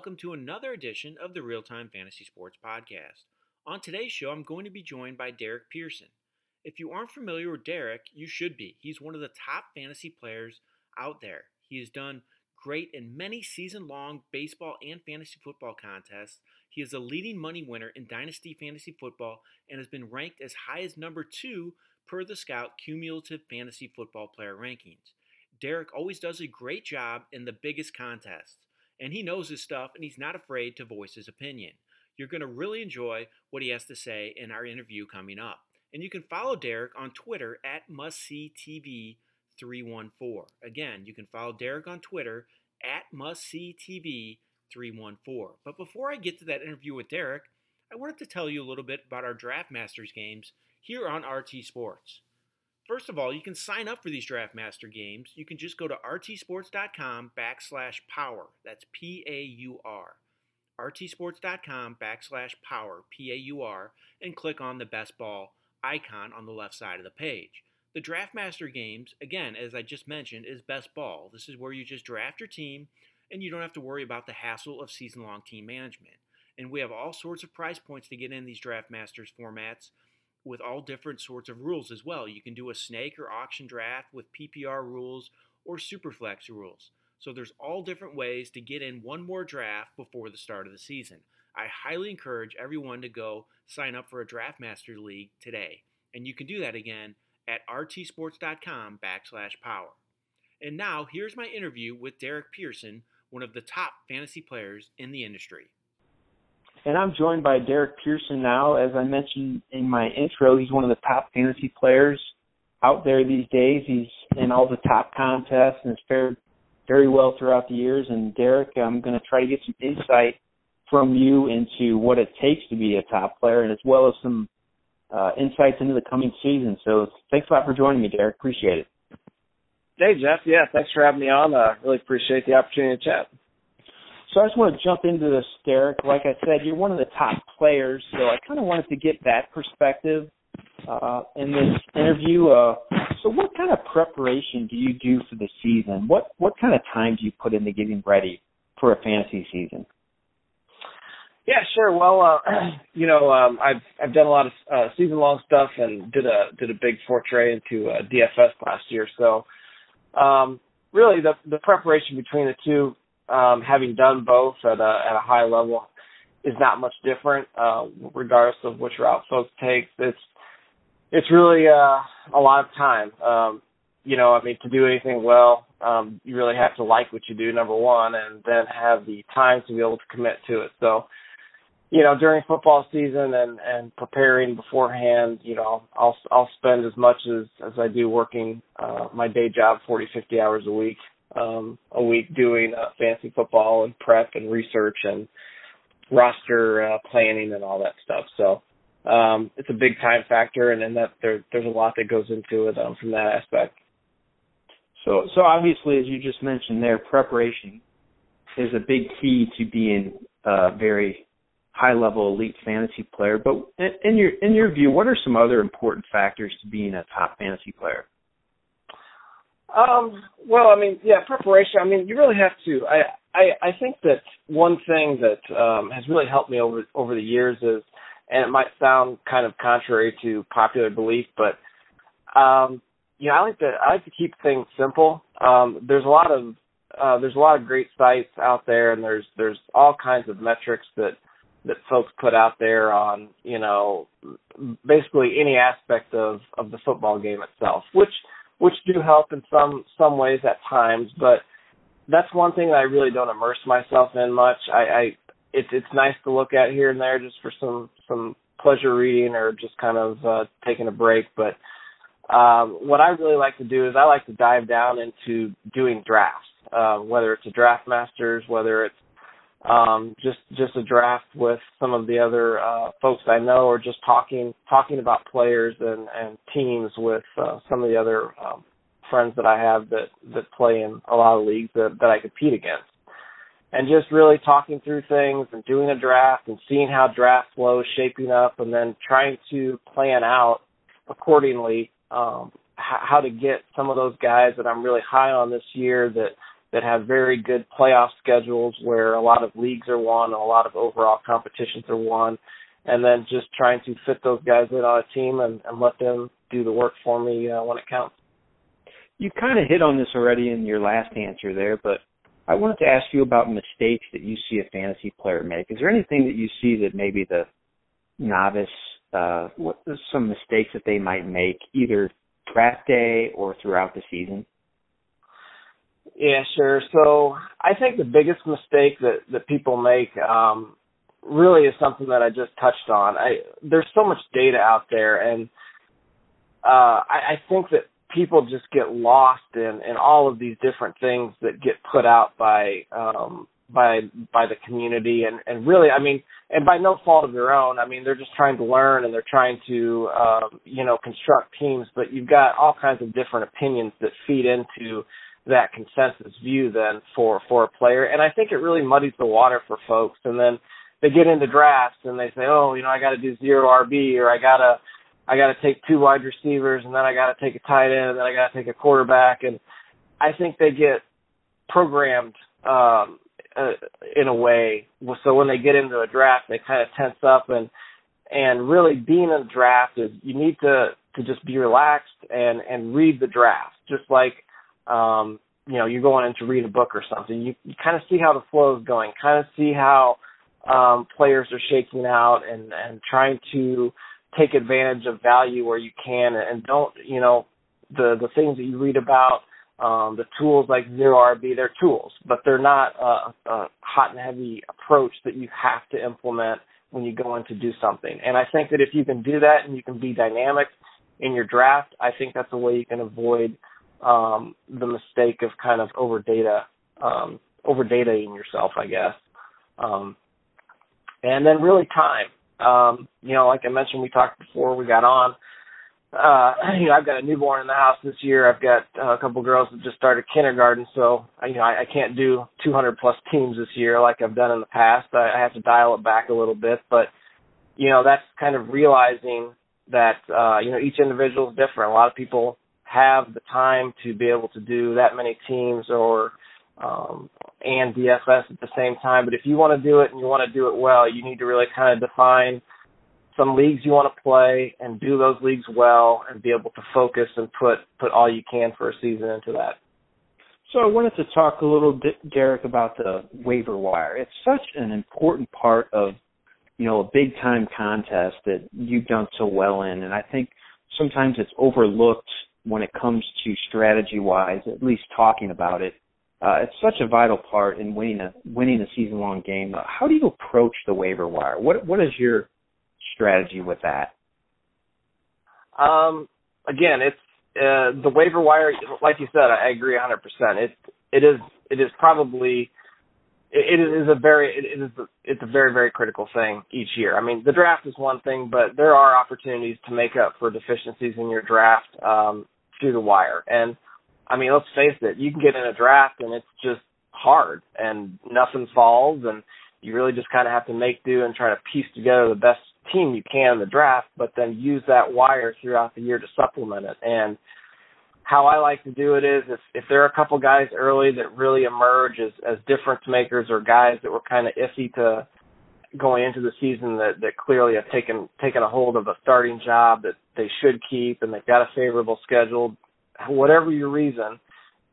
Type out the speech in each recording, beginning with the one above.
welcome to another edition of the Real Time Fantasy Sports Podcast. On today's show, I'm going to be joined by Derek Pearson. If you aren't familiar with Derek, you should be. He's one of the top fantasy players out there. He has done great in many season long baseball and fantasy football contests. He is a leading money winner in Dynasty Fantasy Football and has been ranked as high as number two per the Scout cumulative fantasy football player rankings. Derek always does a great job in the biggest contests, and he knows his stuff and he's not afraid to voice his opinion. You're going to really enjoy what he has to say in our interview coming up. And you can follow Derek on Twitter at MustSeeTV314. Again, you can follow Derek on Twitter at MustSeeTV314. But before I get to that interview with Derek, I wanted to tell you a little bit about our Draft Masters games here on RT Sports. First of all, you can sign up for these Draft Master games. You can just go to rtsports.com backslash paur. That's P A U R. rtsports.com backslash paur, P A U R, and click on the best ball icon on the left side of the page. The Draft Master games, again, as I just mentioned, is best ball. This is where you just draft your team and you don't have to worry about the hassle of season long team management. And we have all sorts of price points to get in these Draft Masters formats with all different sorts of rules as well. You can do a snake or auction draft with PPR rules or superflex rules. So there's all different ways to get in one more draft before the start of the season. I highly encourage everyone to go sign up for a Draft Master League today. And you can do that again at rtsports.com backslash paur. And now here's my interview with Derek Pearson, one of the top fantasy players in the industry. And I'm joined by Derek Pearson now. As I mentioned in my intro, he's one of the top fantasy players out there these days. He's in all the top contests and has fared very well throughout the years. And Derek, I'm going to try to get some insight from you into what it takes to be a top player and as well as some uh, insights into the coming season. So thanks a lot for joining me, Derek. Appreciate it. Hey, Jeff. Yeah, thanks for having me on. I uh, really appreciate the opportunity to chat. So I just want to jump into this, Derek. Like I said, you're one of the top players, so I kind of wanted to get that perspective uh, in this interview. Uh, so, what kind of preparation do you do for the season? What what kind of time do you put into getting ready for a fantasy season? Yeah, sure. Well, uh, you know, um, I've I've done a lot of uh, season long stuff and did a did a big foray into uh, DFS last year. So, um, really, the the preparation between the two um, having done both at a, at a high level is not much different, uh, regardless of which route folks take. It's, it's really, uh, a lot of time. Um, you know, I mean, to do anything well, um, you really have to like what you do, number one, and then have the time to be able to commit to it. So, you know, during football season and, and preparing beforehand, you know, I'll, I'll spend as much as, as I do working, uh, my day job, 40, 50 hours a week um, a week doing uh, fantasy football and prep and research and roster uh, planning and all that stuff. So um, it's a big time factor, and then that there, there's a lot that goes into it um, from that aspect. So, so obviously, as you just mentioned, there preparation is a big key to being a very high level elite fantasy player. But in your in your view, what are some other important factors to being a top fantasy player? Um, well, I mean, yeah, preparation. I mean, you really have to. I, I, I think that one thing that um, has really helped me over over the years is, and it might sound kind of contrary to popular belief, but um, you know, I like to I like to keep things simple. Um, there's a lot of uh, there's a lot of great sites out there, and there's there's all kinds of metrics that that folks put out there on you know basically any aspect of of the football game itself, which which do help in some some ways at times. But that's one thing that I really don't immerse myself in much. I, I it's it's nice to look at here and there just for some some pleasure reading or just kind of uh, taking a break. But um, what I really like to do is I like to dive down into doing drafts, uh, whether it's a draft masters, whether it's um, just just a draft with some of the other uh, folks I know, or just talking talking about players and, and teams with uh, some of the other um, friends that I have that that play in a lot of leagues that, that I compete against, and just really talking through things and doing a draft and seeing how draft flow is shaping up, and then trying to plan out accordingly um, how to get some of those guys that I'm really high on this year that that have very good playoff schedules where a lot of leagues are won and a lot of overall competitions are won. And then just trying to fit those guys in on a team and, and let them do the work for me uh, when it counts. You kind of hit on this already in your last answer there, but I wanted to ask you about mistakes that you see a fantasy player make. Is there anything that you see that maybe the novice, uh, what some mistakes that they might make either draft day or throughout the season? Yeah, sure. So I think the biggest mistake that that people make um, really is something that I just touched on. I there's so much data out there, and uh, I, I think that people just get lost in in all of these different things that get put out by um, by by the community, and and really, I mean, and by no fault of their own. I mean, they're just trying to learn and they're trying to um, you know construct teams, but you've got all kinds of different opinions that feed into that consensus view then for for a player. And i think it really muddies the water for folks. And then they get into drafts and they say oh you know i got to do zero rb or i got to i got to take two wide receivers and then i got to take a tight end and then i got to take a quarterback. And i think they get programmed um uh, in a way. So when they get into a draft they kind of tense up and and really being in a draft is you need to to just be relaxed and and read the draft. Just like um, you know, you're going in to read a book or something, you, you kind of see how the flow is going, kind of see how um, players are shaking out and, and trying to take advantage of value where you can and don't, you know, the, the things that you read about, um, the tools like zero RB, they're tools, but they're not a, a hot and heavy approach that you have to implement when you go in to do something. And I think that if you can do that and you can be dynamic in your draft, I think that's a way you can avoid – um, the mistake of kind of over data, um, over dataing yourself, I guess. Um, and then really time. Um, you know, like I mentioned, we talked before we got on. Uh, you know, I've got a newborn in the house this year. I've got uh, a couple girls that just started kindergarten, so you know I, I can't do 200 plus teams this year like I've done in the past. I, I have to dial it back a little bit, but you know that's kind of realizing that uh, you know each individual is different. A lot of people have the time to be able to do that many teams or um, and DFS at the same time. But if you want to do it and you want to do it well, you need to really kind of define some leagues you want to play and do those leagues well and be able to focus and put put all you can for a season into that. So I wanted to talk a little bit, Derek, about the waiver wire. It's such an important part of, you know, a big time contest that you've done so well in, and I think sometimes it's overlooked when it comes to strategy wise, at least talking about it. Uh, it's such a vital part in winning a winning a season long game. Uh, how do you approach the waiver wire? What what is your strategy with that? Um, again, it's uh, the waiver wire. Like you said, I agree 100. percent It it is it is probably it is a very it is a, it's a very very critical thing each year. I mean, the draft is one thing, but there are opportunities to make up for deficiencies in your draft um, through the wire. And I mean, let's face it, you can get in a draft and it's just hard and nothing falls, and you really just kind of have to make do and try to piece together the best team you can in the draft, but then use that wire throughout the year to supplement it. And how I like to do it is if if there are a couple guys early that really emerge as as difference makers or guys that were kind of iffy to going into the season that that clearly have taken taken a hold of a starting job that they should keep and they've got a favorable schedule whatever your reason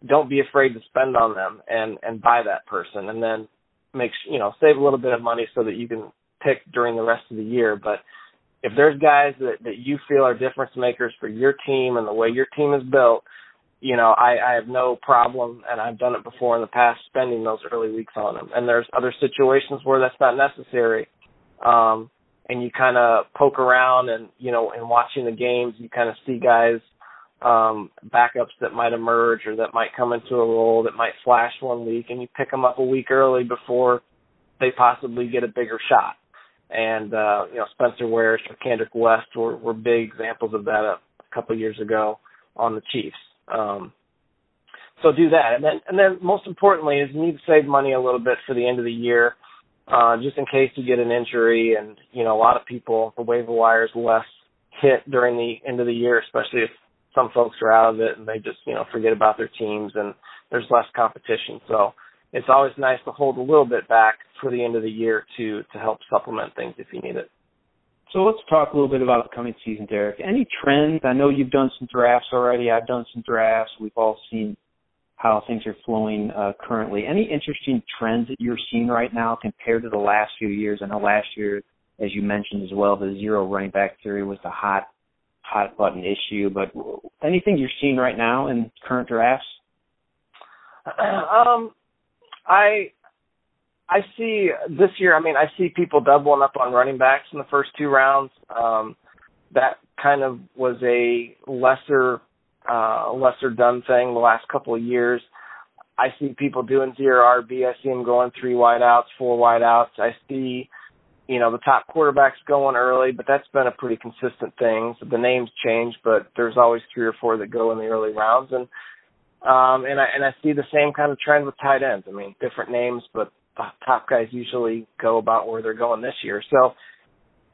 don't be afraid to spend on them and and buy that person. And then make you know save a little bit of money so that you can pick during the rest of the year. But if there's guys that, that you feel are difference makers for your team and the way your team is built, you know, I, I have no problem, and I've done it before in the past, spending those early weeks on them. And there's other situations where that's not necessary. Um, and you kind of poke around and, you know, in watching the games, you kind of see guys, um, backups that might emerge or that might come into a role that might flash one week, and you pick them up a week early before they possibly get a bigger shot and uh, you know Spencer Ware or Charcandrick West were, were big examples of that a, a couple of years ago on the Chiefs. Um, so do that, and then and then most importantly is you need to save money a little bit for the end of the year, uh, just in case you get an injury. And you know a lot of people the waiver wire is less hit during the end of the year, especially if some folks are out of it and they just you know forget about their teams and there's less competition. So it's always nice to hold a little bit back for the end of the year to to help supplement things if you need it. So let's talk a little bit about the coming season, Derek. Any trends? I know you've done some drafts already. I've done some drafts. We've all seen how things are flowing uh, currently. Any interesting trends that you're seeing right now compared to the last few years? I know last year, as you mentioned as well, the zero running back theory was the hot hot button issue. But anything you're seeing right now in current drafts? Um, I I see this year. I mean, I see people doubling up on running backs in the first two rounds. Um, that kind of was a lesser uh, lesser done thing the last couple of years. I see people doing zero RB. I see them going three wideouts, four wideouts. I see, you know, the top quarterbacks going early, but that's been a pretty consistent thing. So the names change, but there's always three or four that go in the early rounds, and um, and I and I see the same kind of trend with tight ends. I mean, different names, but the top guys usually go about where they're going this year. So,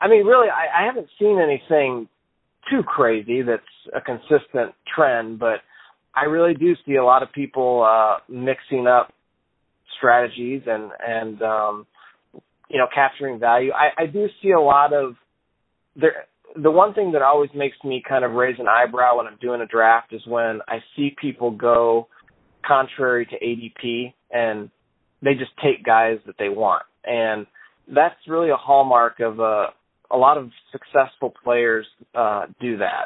I mean, really, I, I haven't seen anything too crazy that's a consistent trend, but I really do see a lot of people uh, mixing up strategies and and um, you know capturing value. I, I do see a lot of there. The one thing that always makes me kind of raise an eyebrow when I'm doing a draft is when I see people go contrary to ADP and they just take guys that they want. And that's really a hallmark of a a lot of successful players uh do that.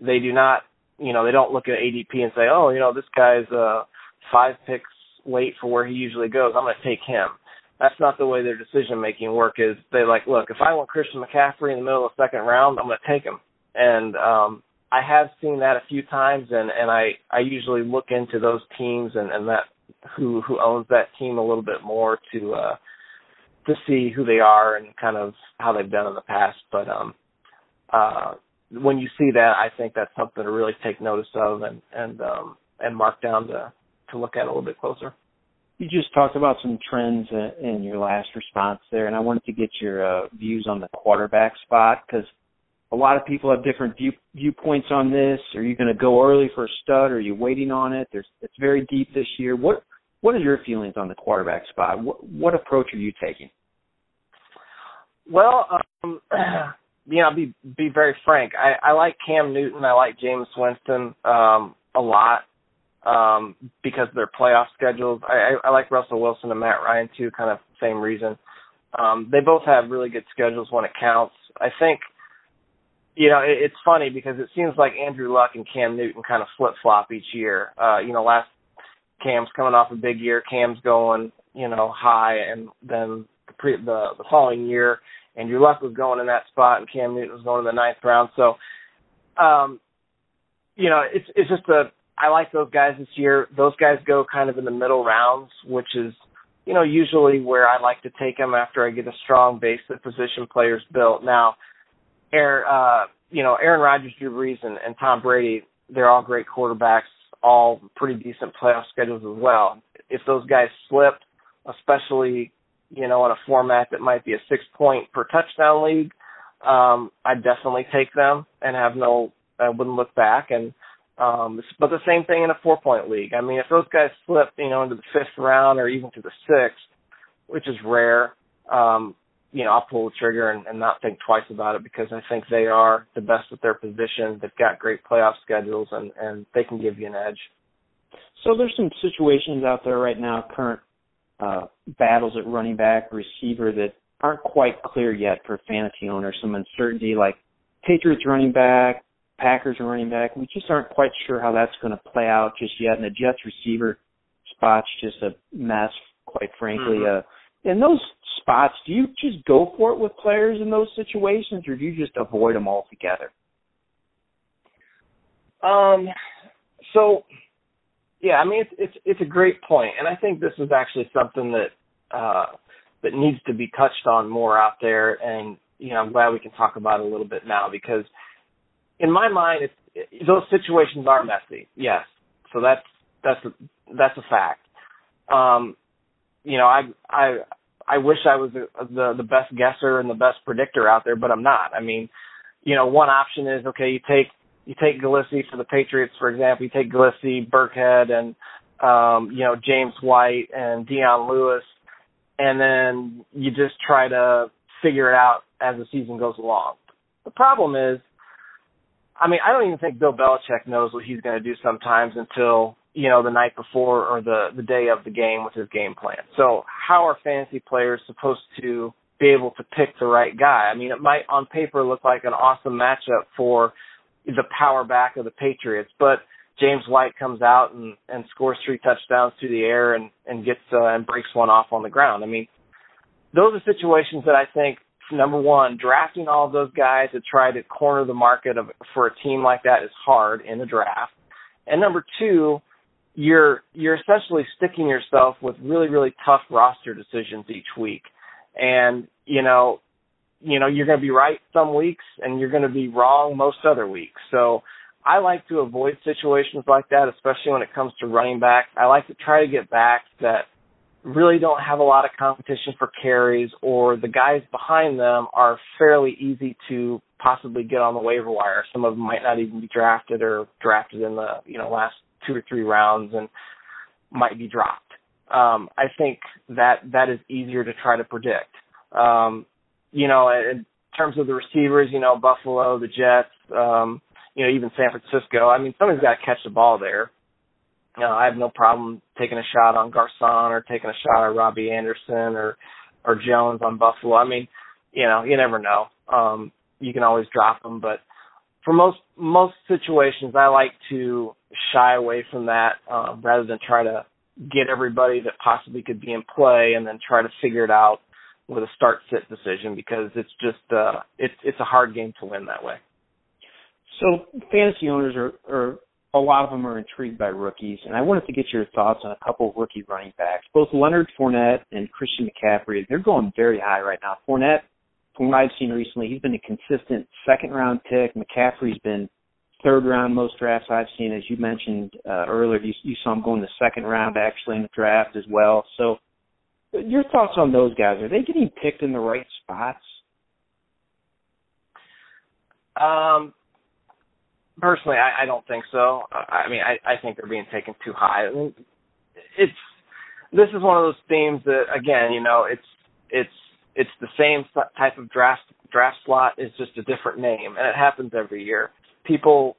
They do not, you know, they don't look at ADP and say, "Oh, you know, this guy's uh 5 picks late for where he usually goes. I'm going to take him." That's not the way their decision making work is. They like, "Look, if I want Christian McCaffrey in the middle of the second round, I'm going to take him." And um I have seen that a few times and and I I usually look into those teams and and that who who owns that team a little bit more to uh to see who they are and kind of how they've done in the past. But um uh when you see that I think that's something to really take notice of and and um and mark down to to look at a little bit closer. You just talked about some trends in your last response there, and I wanted to get your uh, views on the quarterback spot because a lot of people have different view, viewpoints on this. Are you going to go early for a stud? Or are you waiting on it? There's it's very deep this year. What what are your feelings on the quarterback spot? What, what approach are you taking? Well, um, you know, be be very frank. I, I like Cam Newton. I like Jameis Winston um, a lot um, because of their playoff schedules. I, I, I like Russell Wilson and Matt Ryan too. Kind of same reason. Um, they both have really good schedules when it counts. I think you know, it, it's funny because it seems like Andrew Luck and Cam Newton kind of flip flop each year. Uh, you know, last Cam's coming off a big year, Cam's going, you know, high, and then the pre the the following year, Andrew Luck was going in that spot, and Cam Newton was going in the ninth round. So, um, you know, it's it's just a I like those guys this year. Those guys go kind of in the middle rounds, which is you know usually where I like to take them after I get a strong base of position players built. Now Aaron, uh, you know, Aaron Rodgers, Drew Brees, and, and Tom Brady, they're all great quarterbacks, all pretty decent playoff schedules as well. If those guys slip, especially, you know, in a format that might be a six point per touchdown league, um, I'd definitely take them and have no, I wouldn't look back. And, um, but the same thing in a four point league. I mean, if those guys slip, you know, into the fifth round or even to the sixth, which is rare, um, you know, I'll pull the trigger and, and not think twice about it because I think they are the best at their position. They've got great playoff schedules and, and they can give you an edge. So there's some situations out there right now, current uh, battles at running back, receiver that aren't quite clear yet for fantasy owners. Some uncertainty like Patriots running back, Packers are running back. We just aren't quite sure how that's going to play out just yet. And the Jets receiver spot's just a mess, quite frankly. Mm-hmm. Uh, in those spots, do you just go for it with players in those situations, or do you just avoid them altogether? Um, so yeah, I mean it's it's it's a great point, and I think this is actually something that uh, that needs to be touched on more out there, and you know I'm glad we can talk about it a little bit now because in my mind, it's, it, those situations are messy. Yes, so that's that's a, that's a fact. Um, you know, I I I wish I was the, the the best guesser and the best predictor out there, but I'm not. I mean, you know, one option is okay, you take you take Gillislee for the Patriots, for example, you take Gillislee, Burkhead, and um, you know, James White and Dion Lewis, and then you just try to figure it out as the season goes along. The problem is, I mean, I don't even think Bill Belichick knows what he's going to do sometimes until you know the night before or the the day of the game with his game plan. So how are fantasy players supposed to be able to pick the right guy? I mean, it might on paper look like an awesome matchup for the power back of the Patriots, but James White comes out and, and scores three touchdowns through the air and, and gets uh, and breaks one off on the ground. I mean, those are situations that I think number one, drafting all of those guys to try to corner the market of for a team like that is hard in the draft. And number two, you're you're essentially sticking yourself with really really tough roster decisions each week. And you know, you know you're going to be right some weeks and you're going to be wrong most other weeks. So I like to avoid situations like that, especially when it comes to running back. I like to try to get backs that really don't have a lot of competition for carries or the guys behind them are fairly easy to possibly get on the waiver wire. Some of them might not even be drafted or drafted in the, you know, last two or three rounds and might be dropped. Um, I think that that is easier to try to predict. Um, you know, in terms of the receivers, you know, Buffalo, the Jets, um, you know, even San Francisco. I mean, somebody's got to catch the ball there. You know, I have no problem taking a shot on Garcon or taking a shot at Robbie Anderson or or Jones on Buffalo. I mean, you know, you never know. Um, you can always drop them, but for most most situations, I like to shy away from that uh, rather than try to get everybody that possibly could be in play and then try to figure it out with a start sit decision because it's just uh, it's it's a hard game to win that way. So fantasy owners are, are a lot of them are intrigued by rookies, and I wanted to get your thoughts on a couple of rookie running backs. Both Leonard Fournette and Christian McCaffrey, they're going very high right now. Fournette, from what I've seen recently, he's been a consistent second round pick. McCaffrey's been third round most drafts I've seen. As you mentioned uh, earlier, you, you saw him go in the second round actually in the draft as well. So, your thoughts on those guys? Are they getting picked in the right spots? Um, personally, I, I don't think so. I mean, I, I think they're being taken too high. I mean, it's this is one of those themes that, again, you know, it's it's it's the same type of draft draft slot. It's just a different name, and it happens every year. People,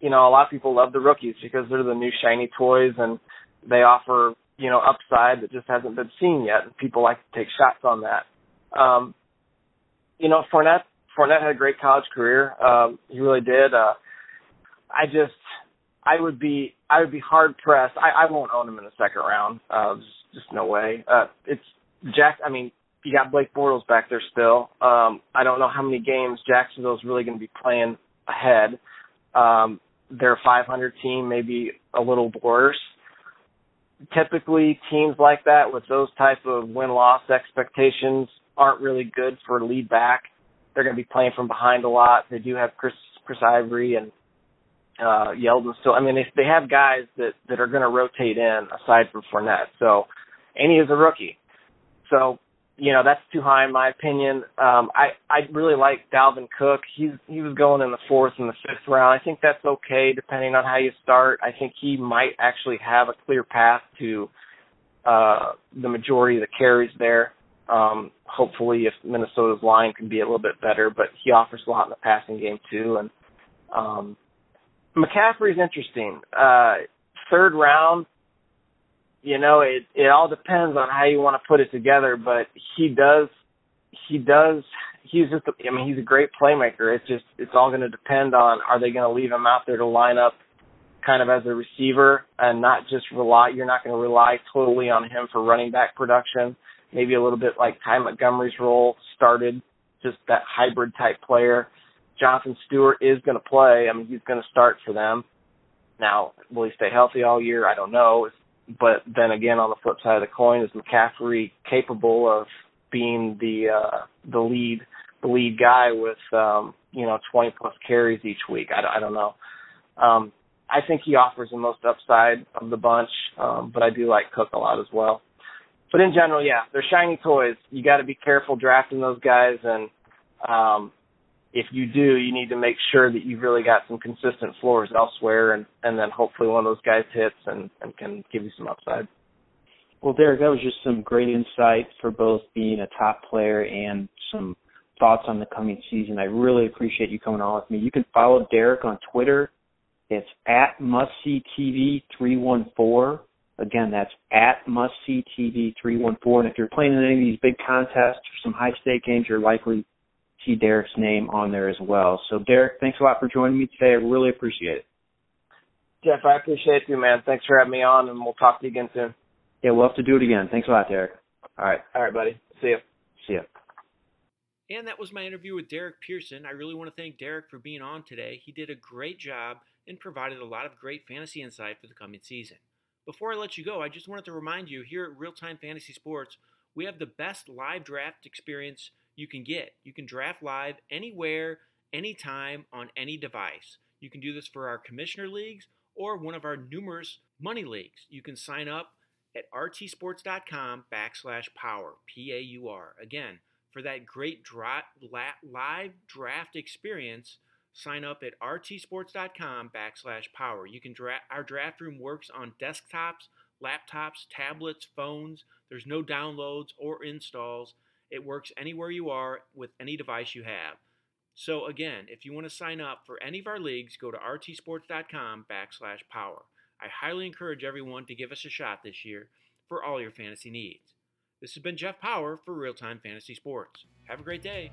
you know, a lot of people love the rookies because they're the new shiny toys, and they offer you know upside that just hasn't been seen yet, and people like to take shots on that. Um, you know, Fournette Fournette had a great college career. Um, he really did. Uh, I just I would be I would be hard pressed. I, I won't own him in the second round. Uh, there's just no way. Uh, it's Jack. I mean, you got Blake Bortles back there still. Um, I don't know how many games Jacksonville's really going to be playing ahead. Um, they're a 500 team, maybe a little worse. Typically, teams like that with those type of win-loss expectations aren't really good for lead back. They're going to be playing from behind a lot. They do have Chris Chris Ivory and uh, Yeldon still. I mean, they they have guys that that are going to rotate in aside from Fournette. So, and he is a rookie. So, you know, that's too high in my opinion. Um, I I really like Dalvin Cook. He's he was going in the fourth and the fifth round. I think that's okay depending on how you start. I think he might actually have a clear path to uh, the majority of the carries there. Um, hopefully, if Minnesota's line can be a little bit better, but he offers a lot in the passing game too, and um, McCaffrey's interesting. Uh, third round, you know, it it all depends on how you want to put it together, but he does he does he's just I mean he's a great playmaker. It's just it's all going to depend on are they going to leave him out there to line up kind of as a receiver and not just rely you're not going to rely totally on him for running back production. Maybe a little bit like Ty Montgomery's role started, just that hybrid type player. Jonathan Stewart is going to play. I mean, he's going to start for them. Now, will he stay healthy all year? I don't know. But then again, on the flip side of the coin, is McCaffrey capable of being the uh, the lead the lead guy with um, you know 20 plus carries each week? I, I don't know. Um, I think he offers the most upside of the bunch, um, but I do like Cook a lot as well. But in general, yeah, they're shiny toys. You got to be careful drafting those guys, and um, if you do, you need to make sure that you've really got some consistent floors elsewhere, and and then hopefully one of those guys hits and and can give you some upside. Well, Derek, that was just some great insight for both being a top player and some thoughts on the coming season. I really appreciate you coming on with me. You can follow Derek on Twitter. It's at MustSeeTV314. Again, that's at MustSeeTV314. And if you're playing in any of these big contests or some high stake games, you're likely see Derek's name on there as well. So, Derek, thanks a lot for joining me today. I really appreciate it. Jeff, I appreciate you, man. Thanks for having me on, and we'll talk to you again soon. Yeah, we'll have to do it again. Thanks a lot, Derek. All right. All right, buddy. See you. See ya. And that was my interview with Derek Pearson. I really want to thank Derek for being on today. He did a great job and provided a lot of great fantasy insight for the coming season. Before I let you go, I just wanted to remind you here at Real Time Fantasy Sports, we have the best live draft experience you can get. You can draft live anywhere, anytime, on any device. You can do this for our commissioner leagues or one of our numerous money leagues. You can sign up at rtsports.com backslash paur, P A U R. Again, for that great dra- live draft experience, sign up at rtsports.com backslash paur. You can draft, our draft room works on desktops, laptops, tablets, phones. There's no downloads or installs. It works anywhere you are with any device you have. So again, if you want to sign up for any of our leagues, go to rtsports.com backslash paur. I highly encourage everyone to give us a shot this year for all your fantasy needs. This has been Jeff Paur for Real Time Fantasy Sports. Have a great day.